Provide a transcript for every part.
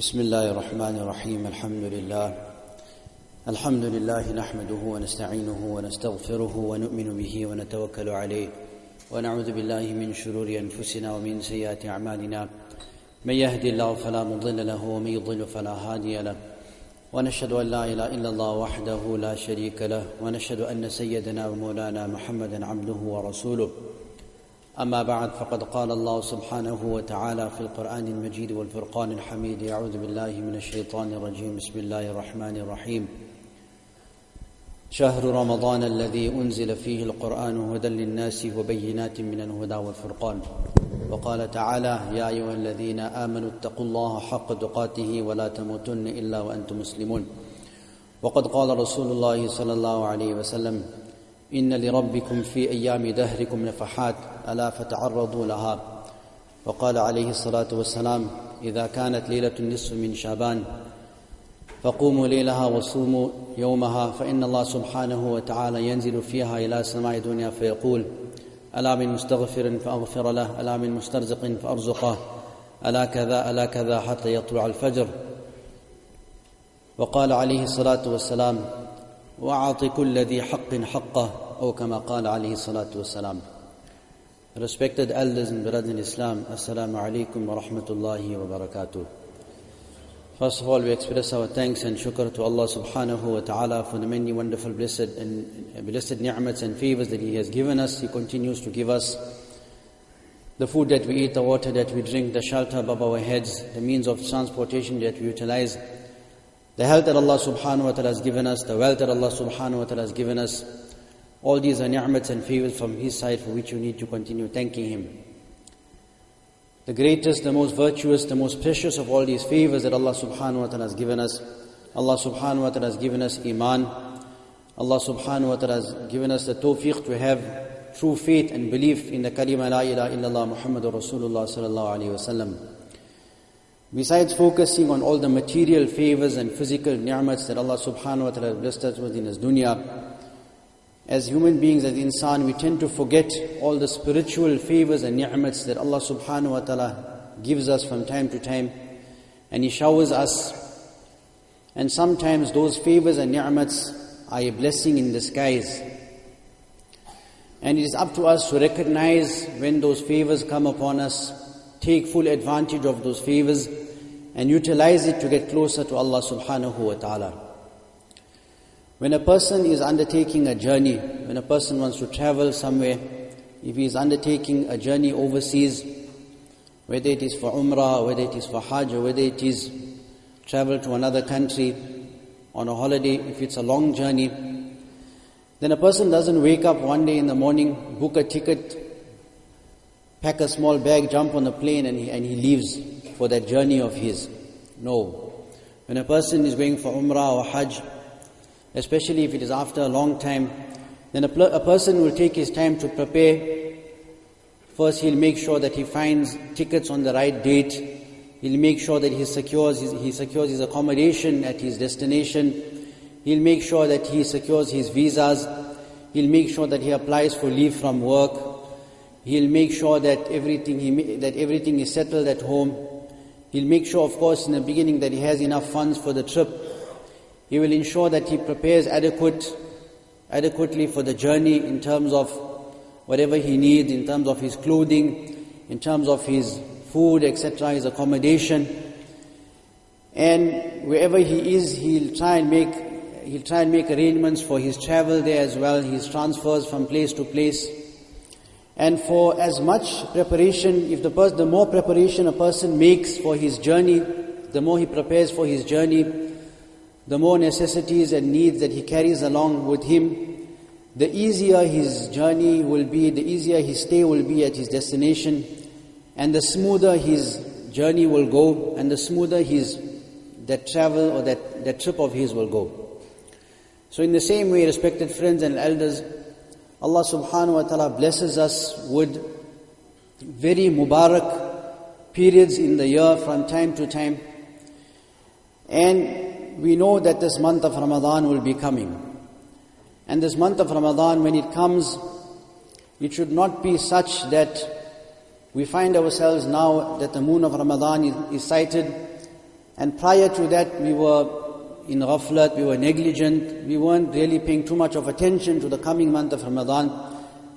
بسم الله الرحمن الرحيم الحمد لله. الحمد لله نحمده ونستعينه ونستغفره ونؤمن به ونتوكل عليه. ونعوذ بالله من شرور أنفسنا ومن سيئات أعمالنا. من يهد الله فلا مضل له ومن يضل فلا هادي له. ونشهد أن لا إله إلا الله وحده لا شريك له. ونشهد أن سيدنا ومولانا محمدا عبده ورسوله. أما بعد فقد قال الله سبحانه وتعالى في القرآن المجيد والفرقان الحميد أعوذ بالله من الشيطان الرجيم. بسم الله الرحمن الرحيم. شهر رمضان الذي أنزل فيه القرآن هدى للناس وبينات من الهدى والفرقان. وقال تعالى يا أيها الذين آمنوا اتقوا الله حق تقاته ولا تموتن إلا وأنتم مسلمون. وقد قال رسول الله صلى الله عليه وسلم إن لربكم في أيام دهركم نفحات ألا فتعرضوا لها. وقال عليه الصلاة والسلام إذا كانت ليلة النصف من شعبان فقوموا ليلها وصوموا يومها فإن الله سبحانه وتعالى ينزل فيها إلى سماء الدنيا فيقول ألا من مستغفر فأغفر له ألا من مسترزق فأرزقه ألا كذا ألا كذا حتى يطلع الفجر. وقال عليه الصلاة والسلام وأعط كل ذي حق حقه أو كما قال عليه الصلاة والسلام Respected elders and brothers in Islam, Assalamu alaikum wa rahmatullahi wa barakatuh. First of all, we express our thanks and shukr to Allah subhanahu wa ta'ala for the many wonderful blessed and blessed ni'mats and favors that He has given us. He continues to give us the food that we eat, the water that we drink, the shelter above our heads, the means of transportation that we utilize, the health that Allah subhanahu wa ta'ala has given us, the wealth that Allah subhanahu wa ta'ala has given us, all these are ni'mats and favors from His side for which you need to continue thanking Him. The greatest, the most virtuous, the most precious of all these favors that Allah subhanahu wa ta'ala has given us. Allah subhanahu wa ta'ala has given us Iman. Allah subhanahu wa ta'ala has given us the tawfiq to have true faith and belief in the kalima la ilaha illallah Muhammadur Rasulullah sallallahu alayhi wa wasallam. Besides focusing on all the material favors and physical ni'mats that Allah subhanahu wa ta'ala blessed us with in His dunya, as human beings, as insan, we tend to forget all the spiritual favors and ni'mats that Allah subhanahu wa ta'ala gives us from time to time. And He showers us. And sometimes those favors and ni'mats are a blessing in disguise. And it is up to us to recognize when those favors come upon us, take full advantage of those favors, and utilize it to get closer to Allah subhanahu wa ta'ala. When a person is undertaking a journey, when a person wants to travel somewhere, if he is undertaking a journey overseas, whether it is for Umrah, whether it is for Hajj, or whether it is travel to another country on a holiday, if it's a long journey, then a person doesn't wake up one day in the morning, book a ticket, pack a small bag, jump on a plane, and he, and he leaves for that journey of his. No. When a person is going for Umrah or Hajj, especially if it is after a long time, then a, pl- a, person will take his time to prepare. First, he'll make sure that he finds tickets on the right date. He'll make sure that he secures his, he secures his accommodation at his destination. He'll make sure that he secures his visas. He'll make sure that he applies for leave from work. He'll make sure that everything he, that everything is settled at home. He'll make sure, of course, in the beginning that he has enough funds for the trip. He will ensure that he prepares adequate, adequately for the journey in terms of whatever he needs, in terms of his clothing, in terms of his food, etc., his accommodation. And wherever he is, he'll try and make, he'll try and make arrangements for his travel there as well, his transfers from place to place. And for as much preparation, if the, pers- the more preparation a person makes for his journey, the more he prepares for his journey, the more necessities and needs that he carries along with him, the easier his journey will be, the easier his stay will be at his destination, and the smoother his journey will go, and the smoother his that travel or that, that trip of his will go. So in the same way, respected friends and elders, Allah subhanahu wa ta'ala blesses us with very Mubarak periods in the year from time to time. And we know that this month of Ramadan will be coming. And this month of Ramadan, when it comes, it should not be such that we find ourselves now that the moon of Ramadan is, is sighted And prior to that, we were in ghaflat, we were negligent, we weren't really paying too much of attention to the coming month of Ramadan.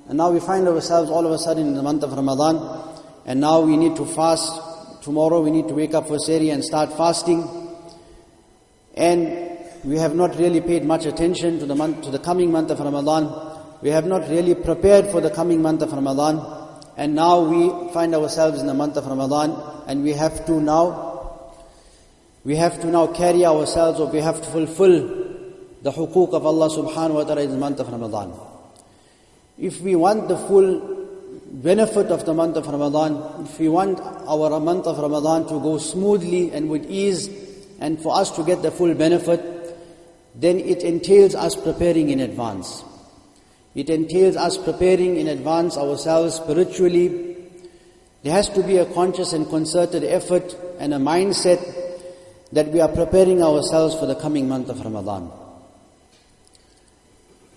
And now we find ourselves all of a sudden in the month of Ramadan, and now we need to fast. Tomorrow we need to wake up for Sehri and start fasting. And we have not really paid much attention to the month, to the coming month of Ramadan. We have not really prepared for the coming month of Ramadan. And now we find ourselves in the month of Ramadan, and we have to now we have to now carry ourselves or we have to fulfill the hukuk of Allah subhanahu wa ta'ala in the month of Ramadan. If we want the full benefit of the month of Ramadan, if we want our month of Ramadan to go smoothly and with ease and for us to get the full benefit, then it entails us preparing in advance. It entails us preparing in advance ourselves spiritually. There has to be a conscious and concerted effort and a mindset that we are preparing ourselves for the coming month of Ramadan.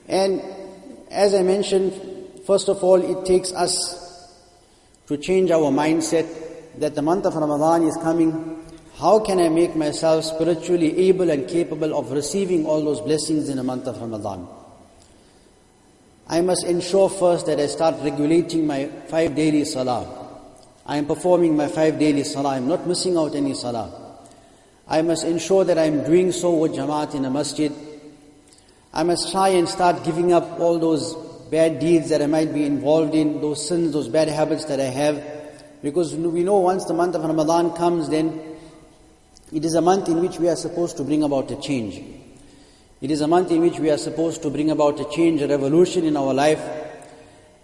And as I mentioned, first of all, it takes us to change our mindset that the month of Ramadan is coming. How can I make myself spiritually able and capable of receiving all those blessings in the month of Ramadan? I must ensure first that I start regulating my five daily salah. I am performing my five daily salah. I am not missing out any salah. I must ensure that I'm doing so with Jamaat in a masjid. I must try and start giving up all those bad deeds that I might be involved in, those sins, those bad habits that I have. Because we know once the month of Ramadan comes, then it is a month in which we are supposed to bring about a change. It is a month in which we are supposed to bring about a change, a revolution in our life.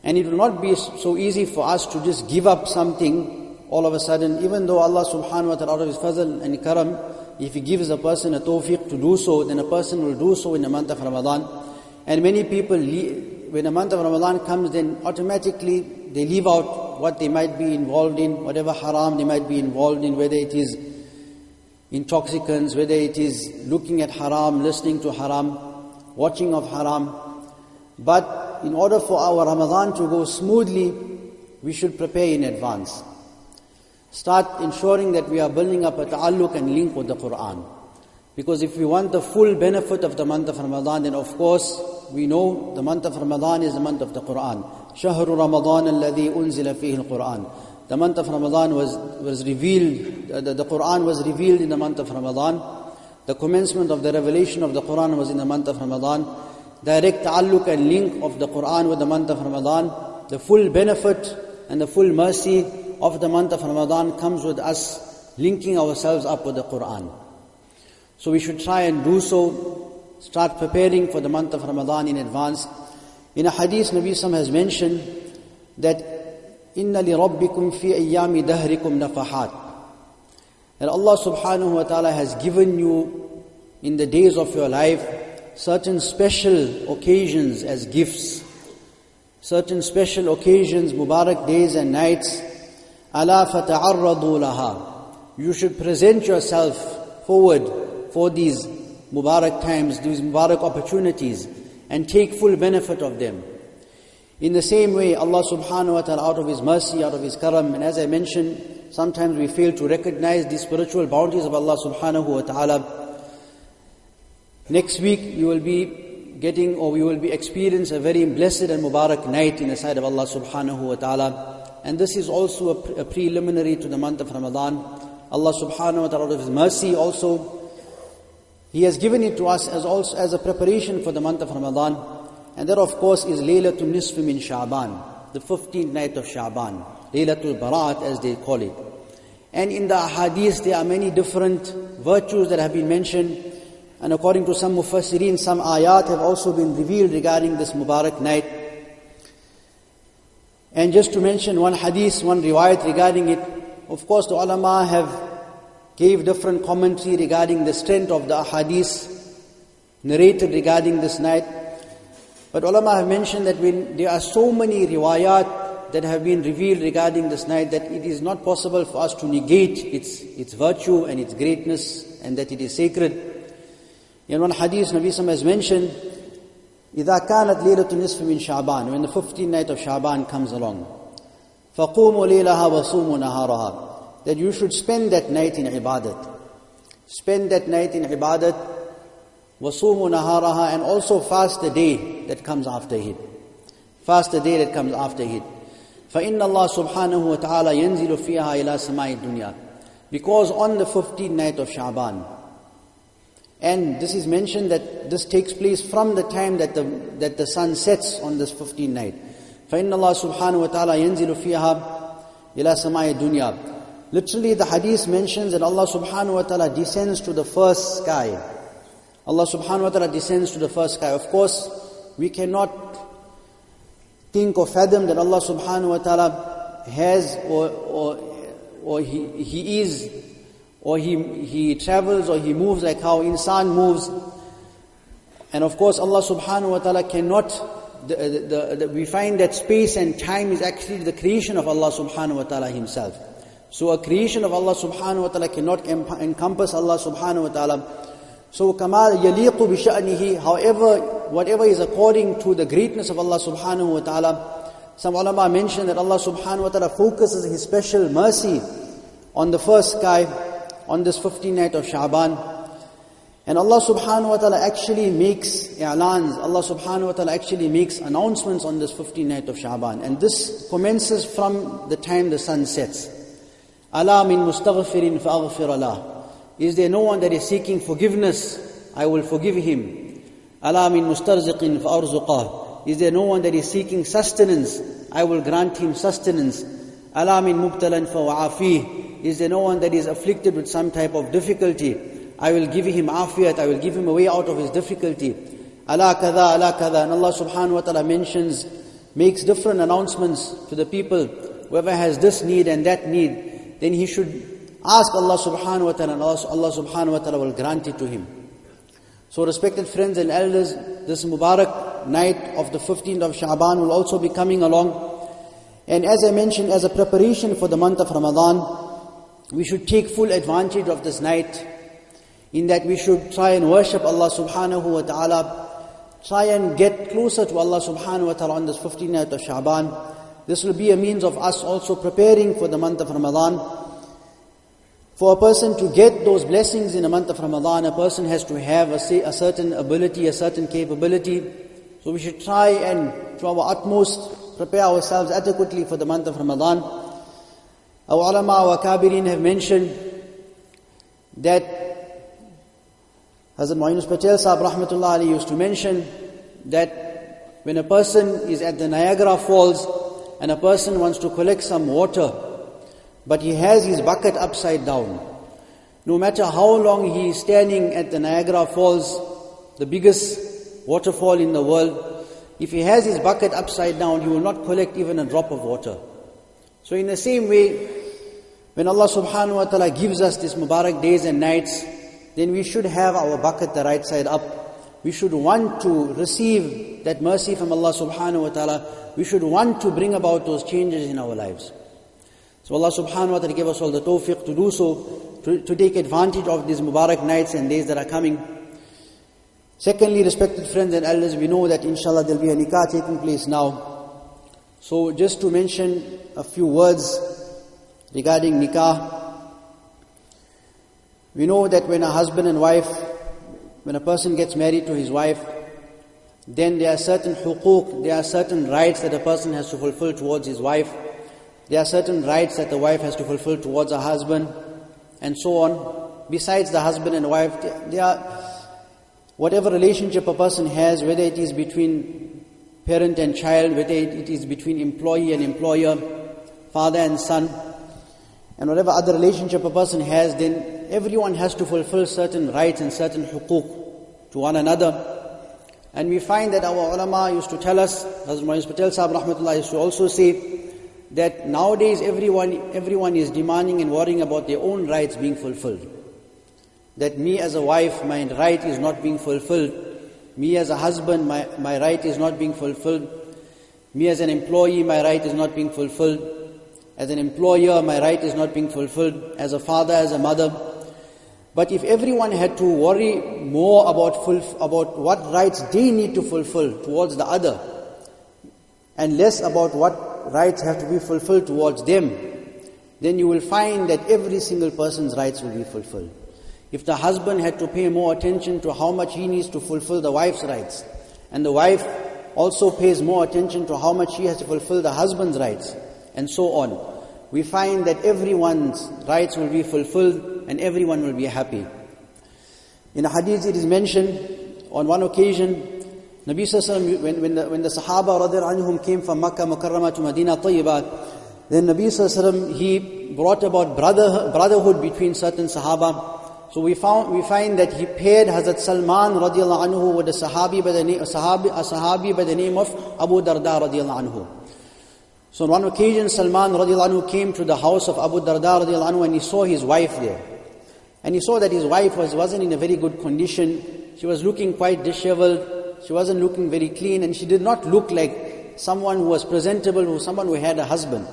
And it will not be so easy for us to just give up something all of a sudden, even though Allah subhanahu wa ta'ala out of His fazl and karam, if He gives a person a tawfiq to do so, then a person will do so in the month of Ramadan. And many people, when the month of Ramadan comes, then automatically they leave out what they might be involved in, whatever haram they might be involved in, whether it is intoxicants, whether it is looking at haram, listening to haram, watching of haram. But in order for our Ramadan to go smoothly, we should prepare in advance. Start ensuring that we are building up a ta'alluq and link with the Quran. Because if we want the full benefit of the month of Ramadan, then of course we know the month of Ramadan is the month of the Quran. شهر رمضان الذي أنزل فيه القرآن. The month of Ramadan was, was revealed, the, the Quran was revealed in the month of Ramadan. The commencement of the revelation of the Quran was in the month of Ramadan. Direct ta'alluq and link of the Quran with the month of Ramadan. The full benefit and the full mercy of the month of Ramadan comes with us linking ourselves up with the Quran. So we should try and do so, start preparing for the month of Ramadan in advance. In a hadith, Nabi Sam has mentioned that إِنَّ لِرَبِّكُمْ فِي أَيَّامِ دَهْرِكُمْ نَفَحَاتٍ That Allah subhanahu wa ta'ala has given you in the days of your life certain special occasions as gifts, certain special occasions, Mubarak days and nights ألا فتعرضوا لها You should present yourself forward for these Mubarak times, these Mubarak opportunities and take full benefit of them. In the same way, Allah subhanahu wa ta'ala out of His mercy, out of His karam, and as I mentioned, sometimes we fail to recognize the spiritual bounties of Allah subhanahu wa ta'ala. Next week, we will be getting or we will be experiencing a very blessed and Mubarak night in the sight of Allah subhanahu wa ta'ala. And this is also a, pre- a preliminary to the month of Ramadan. Allah subhanahu wa ta'ala, out of His mercy also, He has given it to us as also as a preparation for the month of Ramadan. And that of course is Laylatul Nisf min Sha'ban, the 15th night of Sha'ban. Laylatul Barat as they call it. And in the hadith there are many different virtues that have been mentioned. And according to some mufassirin, some ayat have also been revealed regarding this Mubarak night. And just to mention one hadith, one riwayat regarding it, of course the ulama have gave different commentary regarding the strength of the hadith narrated regarding this night. But ulama have mentioned that when there are so many riwayat that have been revealed regarding this night that it is not possible for us to negate its, its virtue and its greatness and that it is sacred. In one hadith, Nabi Sam has mentioned إذا كانت ليلة النصف من شعبان when the 15th night of Shaban comes along فقوموا ليلها وصوموا نهارها that you should spend that night in ibadat spend that night in ibadat, wasumu naharaha, and also fast the day that comes after it. Fast the day that comes after it. فإن الله سبحانه وتعالى ينزل فيها إلى سماء الدنيا because on the 15th night of Shaban and this is mentioned that this takes place from the time that the, that the sun sets on this 15th night فإن الله سبحانه وتعالى ينزل فيها إلى سماء الدنيا Literally the hadith mentions that Allah subhanahu wa ta'ala descends to the first sky. Allah subhanahu wa ta'ala descends to the first sky. Of course, we cannot think or fathom that Allah subhanahu wa ta'ala has or, or, or he, he is or he, he travels or he moves like how insan moves. And of course Allah subhanahu wa ta'ala cannot, the, the, the, we find that space and time is actually the creation of Allah subhanahu wa ta'ala himself. So a creation of Allah subhanahu wa ta'ala cannot encompass Allah subhanahu wa ta'ala. So kamal yaliqu bi however, whatever is according to the greatness of Allah subhanahu wa ta'ala, some ulama mention that Allah subhanahu wa ta'ala focuses His special mercy on the first sky, on this 15th night of Sha'ban. And Allah subhanahu wa ta'ala actually makes i'lans, Allah subhanahu wa ta'ala actually makes announcements on this 15th night of Sha'ban. And this commences from the time the sun sets. Allah min mustaghfirin fa'aghfir Allah. Is there no one that is seeking forgiveness? I will forgive him. Allah min mustarziqin fa'arzuqah. Is there no one that is seeking sustenance? I will grant him sustenance. Allah min mubtalan fa'afih. Is there no one that is afflicted with some type of difficulty? I will give him afiyat, I will give him a way out of his difficulty. Allah kada, Allah kada. And Allah subhanahu wa ta'ala mentions, makes different announcements to the people. Whoever has this need and that need, then he should Ask Allah subhanahu wa ta'ala and Allah subhanahu wa ta'ala will grant it to him. So respected friends and elders, this Mubarak night of the 15th of Sha'ban will also be coming along. And as I mentioned, as a preparation for the month of Ramadan, we should take full advantage of this night in that we should try and worship Allah subhanahu wa ta'ala, try and get closer to Allah subhanahu wa ta'ala on this 15th night of Sha'ban. This will be a means of us also preparing for the month of Ramadan. For a person to get those blessings in the month of Ramadan, a person has to have a, a certain ability, a certain capability. So we should try and, to our utmost, prepare ourselves adequately for the month of Ramadan. Our ulama, our kabirin have mentioned that Hazrat Yunus Patel Sahib Rahmatullah Ali used to mention that when a person is at the Niagara Falls and a person wants to collect some water, but he has his bucket upside down. No matter how long he is standing at the Niagara Falls, the biggest waterfall in the world, if he has his bucket upside down, he will not collect even a drop of water. So in the same way, when Allah subhanahu wa ta'ala gives us these Mubarak days and nights, then we should have our bucket the right side up. We should want to receive that mercy from Allah subhanahu wa ta'ala. We should want to bring about those changes in our lives. So Allah subhanahu wa ta'ala give us all the tawfiq to do so, to, to take advantage of these Mubarak nights and days that are coming. Secondly, respected friends and elders, we know that inshallah there'll be a nikah taking place now. So just to mention a few words regarding nikah. We know that when a husband and wife, when a person gets married to his wife, then there are certain hukuk, there are certain rights that a person has to fulfill towards his wife. There are certain rights that the wife has to fulfill towards her husband, and so on. Besides the husband and wife, there are whatever relationship a person has, whether it is between parent and child, whether it is between employee and employer, father and son, and whatever other relationship a person has, then everyone has to fulfill certain rights and certain hukuk to one another. And we find that our ulama used to tell us, Hazrat Muhammad Patel Sahib Rahmatullah used to also say, that nowadays everyone, everyone is demanding and worrying about their own rights being fulfilled. That me as a wife, my right is not being fulfilled. Me as a husband, my, my right is not being fulfilled. Me as an employee, my right is not being fulfilled. As an employer, my right is not being fulfilled. As a father, as a mother. But if everyone had to worry more about, about what rights they need to fulfill towards the other, and less about what rights have to be fulfilled towards them, then you will find that every single person's rights will be fulfilled. If the husband had to pay more attention to how much he needs to fulfill the wife's rights, and the wife also pays more attention to how much she has to fulfill the husband's rights, and so on, we find that everyone's rights will be fulfilled and everyone will be happy. In a hadith it is mentioned on one occasion, Nabi Sallallahu when, when, the, when the Sahaba anhum came from Makkah Mukarramah to Medina Tayyibah, then Nabi Sallallahu he brought about brother, brotherhood between certain Sahaba. So we found we find that he paired Hazrat Salman radiallahu anhu with a Sahabi by the name, a Sahabi, a Sahabi by the name of Abu Darda radiallahu anhu. So on one occasion Salman radiallahu anhu came to the house of Abu Darda radiallahu anhu and he saw his wife there. And he saw that his wife was, wasn't in a very good condition. She was looking quite disheveled. She wasn't looking very clean and she did not look like someone who was presentable, who someone who had a husband.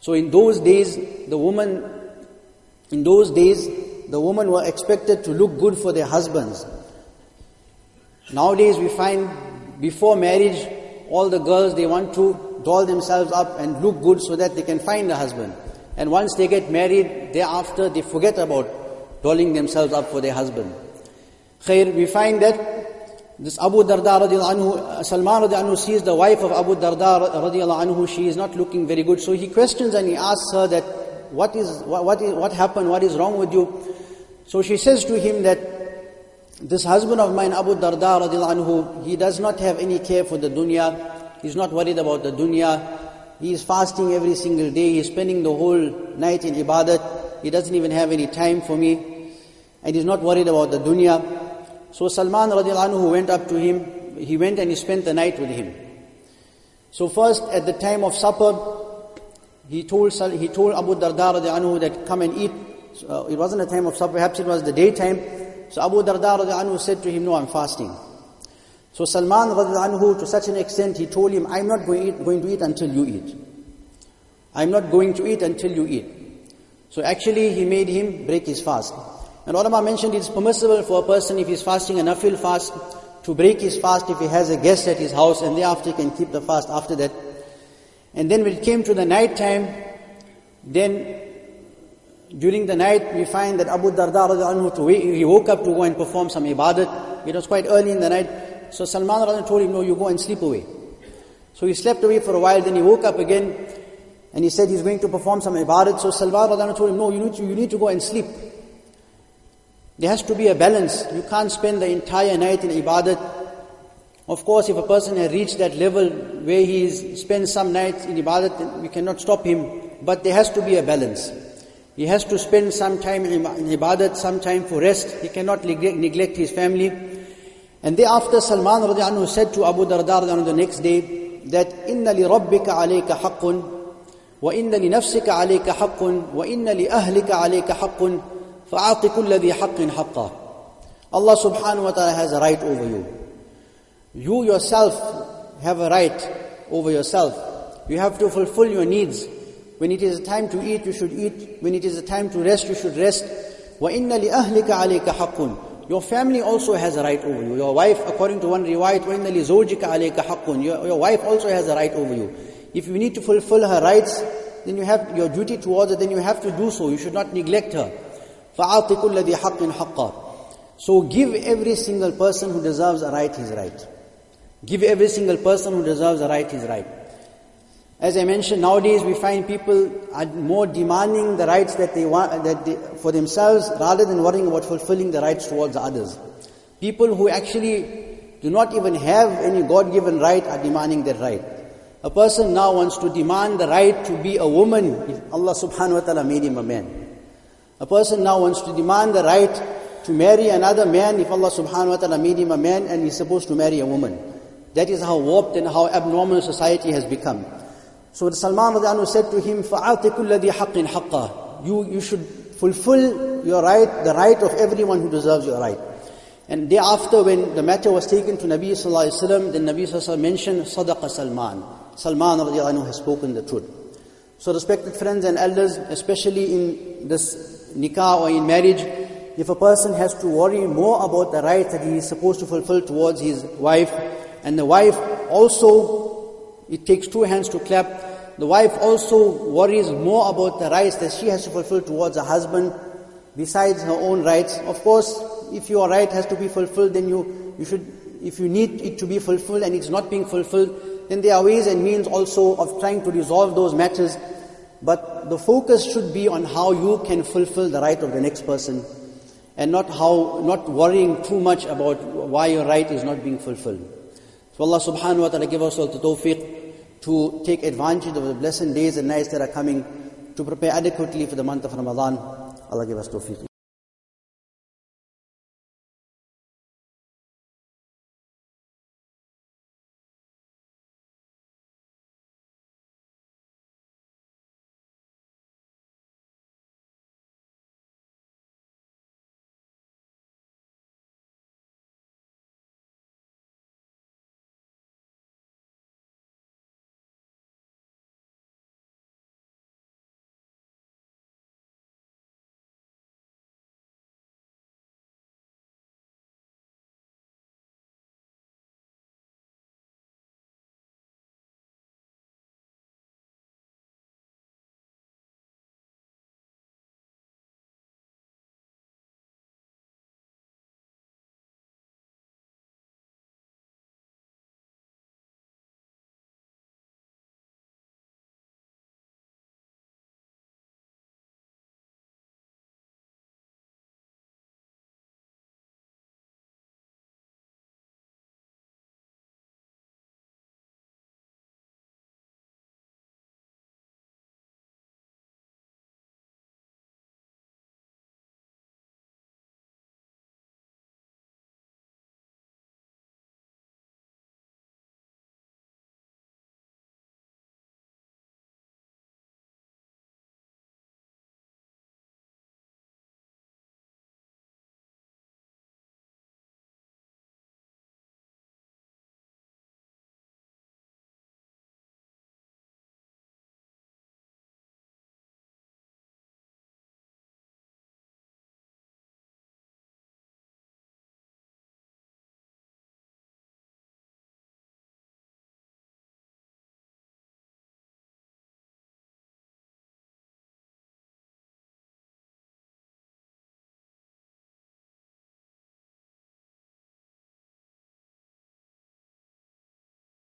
So in those days, the woman, in those days, the women were expected to look good for their husbands. Nowadays we find before marriage, all the girls, they want to doll themselves up and look good so that they can find a husband. And once they get married, thereafter they forget about dolling themselves up for their husband. Khair, we find that this Abu Darda radiallahu anhu, uh, Salman radiallahu anhu sees the wife of Abu Darda radiallahu anhu, she is not looking very good. So he questions and he asks her that, what is, what, what, is, what happened, what is wrong with you? So she says to him that this husband of mine, Abu Darda anhu, he does not have any care for the dunya. He's not worried about the dunya. He is fasting every single day. He's spending the whole night in ibadat. He doesn't even have any time for me. And he's not worried about the dunya. So Salman anhu went up to him. He went and he spent the night with him. So first at the time of supper, he told, he told Abu Darda anhu that come and eat uh, it wasn't a time of supper, perhaps it was the daytime. So Abu Darda anhu said to him, no, I'm fasting. So Salman anhu, to such an extent, he told him, I'm not going, eat, going to eat until you eat. I'm not going to eat until you eat. So actually, he made him break his fast. And ulama mentioned it's permissible for a person, if he's fasting a nafil fast, to break his fast if he has a guest at his house, and thereafter he can keep the fast after that. And then when it came to the night time, then during the night, we find that Abu Darda he woke up to go and perform some ibadat. It was quite early in the night. So Salman told him, no, you go and sleep away. So he slept away for a while, then he woke up again, and he said he's going to perform some ibadat. So Salman told him, no, you need, to, you need to go and sleep. There has to be a balance. You can't spend the entire night in ibadat. Of course, if a person has reached that level where he spends some nights in ibadat, we cannot stop him. But there has to be a balance. He has to spend some time in ibadat, some time for rest. He cannot neglect his family. And thereafter, Salman anhu said to Abu Darda the next day that Inna li rabbika alayka haqqun, wa inna li nafsika alayka haqqun, wa inna li ahlika alayka haqqun, fa'ati kulli haqqin haqqa. Allah subhanahu wa ta'ala has a right over you. You yourself have a right over yourself. You have to fulfill your needs. When it is a time to eat, you should eat. When it is a time to rest, you should rest. وَإِنَّ لِأَهْلِكَ عَلَيْكَ حَقٌّ Your family also has a right over you. Your wife, according to one riwayat, وَإِنَّ لِزَوْجِكَ عَلَيْكَ حَقٌّ your, your wife also has a right over you. If you need to fulfill her rights, then you have your duty towards her, then you have to do so. You should not neglect her. فَأَعْطِ كُلَّ ذِي حَقٍّ حَقًّا So give every single person who deserves a right his right. Give every single person who deserves a right his right. As I mentioned, nowadays we find people are more demanding the rights that they want that they, for themselves rather than worrying about fulfilling the rights towards others. People who actually do not even have any God-given right are demanding that right. A person now wants to demand the right to be a woman if Allah subhanahu wa ta'ala made him a man. A person now wants to demand the right to marry another man if Allah subhanahu wa ta'ala made him a man and he's supposed to marry a woman. That is how warped and how abnormal society has become. So Salman radiallahu said to him, فَعَاتِ كُلَّ ذِي حَقٍّ حَقًّا You, you should fulfill your right, the right of everyone who deserves your right. And thereafter when the matter was taken to Nabi sallallahu alaihi wasallam, then Nabi sallallahu alaihi mentioned, Sadaqa Salman. Salman radiallahu has spoken the truth. So respected friends and elders, especially in this nikah or in marriage, if a person has to worry more about the rights that he is supposed to fulfill towards his wife, and the wife also it takes two hands to clap. The wife also worries more about the rights that she has to fulfill towards her husband. besides her own rights. Of course, if your right has to be fulfilled, then you, you should, if you need it to be fulfilled and it's not being fulfilled, then there are ways and means also of trying to resolve those matters. But the focus should be on how you can fulfill the right of the next person and not how, not worrying too much about why your right is not being fulfilled. So Allah subhanahu wa ta'ala give us all the tawfiq to take advantage of the blessed days and nights that are coming to prepare adequately for the month of Ramadan. Allah give us tawfiq.